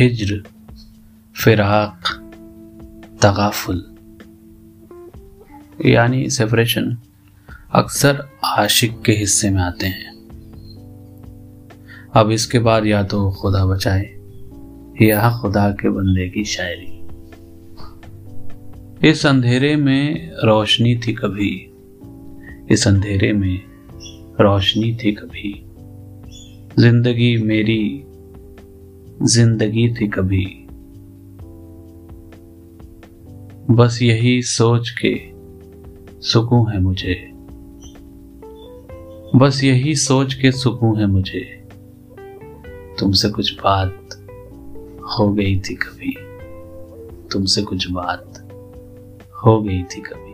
ہجر، فراق، تغافل۔ یعنی سپریشن اکثر عاشق کے حصے میں آتے ہیں۔ اب اس کے بعد یا تو خدا بچائے یا خدا کے بندے کی شاعری۔ اس اندھیرے میں روشنی تھی کبھی۔ اس اندھیرے میں روشنی تھی کبھی۔ زندگی میری زندگی تھی کبھی۔ بس یہی سوچ کے سکون ہے مجھے۔ بس یہی سوچ کے سکون ہے مجھے۔ تم سے کچھ بات ہو گئی تھی کبھی۔ تم سے کچھ بات ہو گئی تھی کبھی۔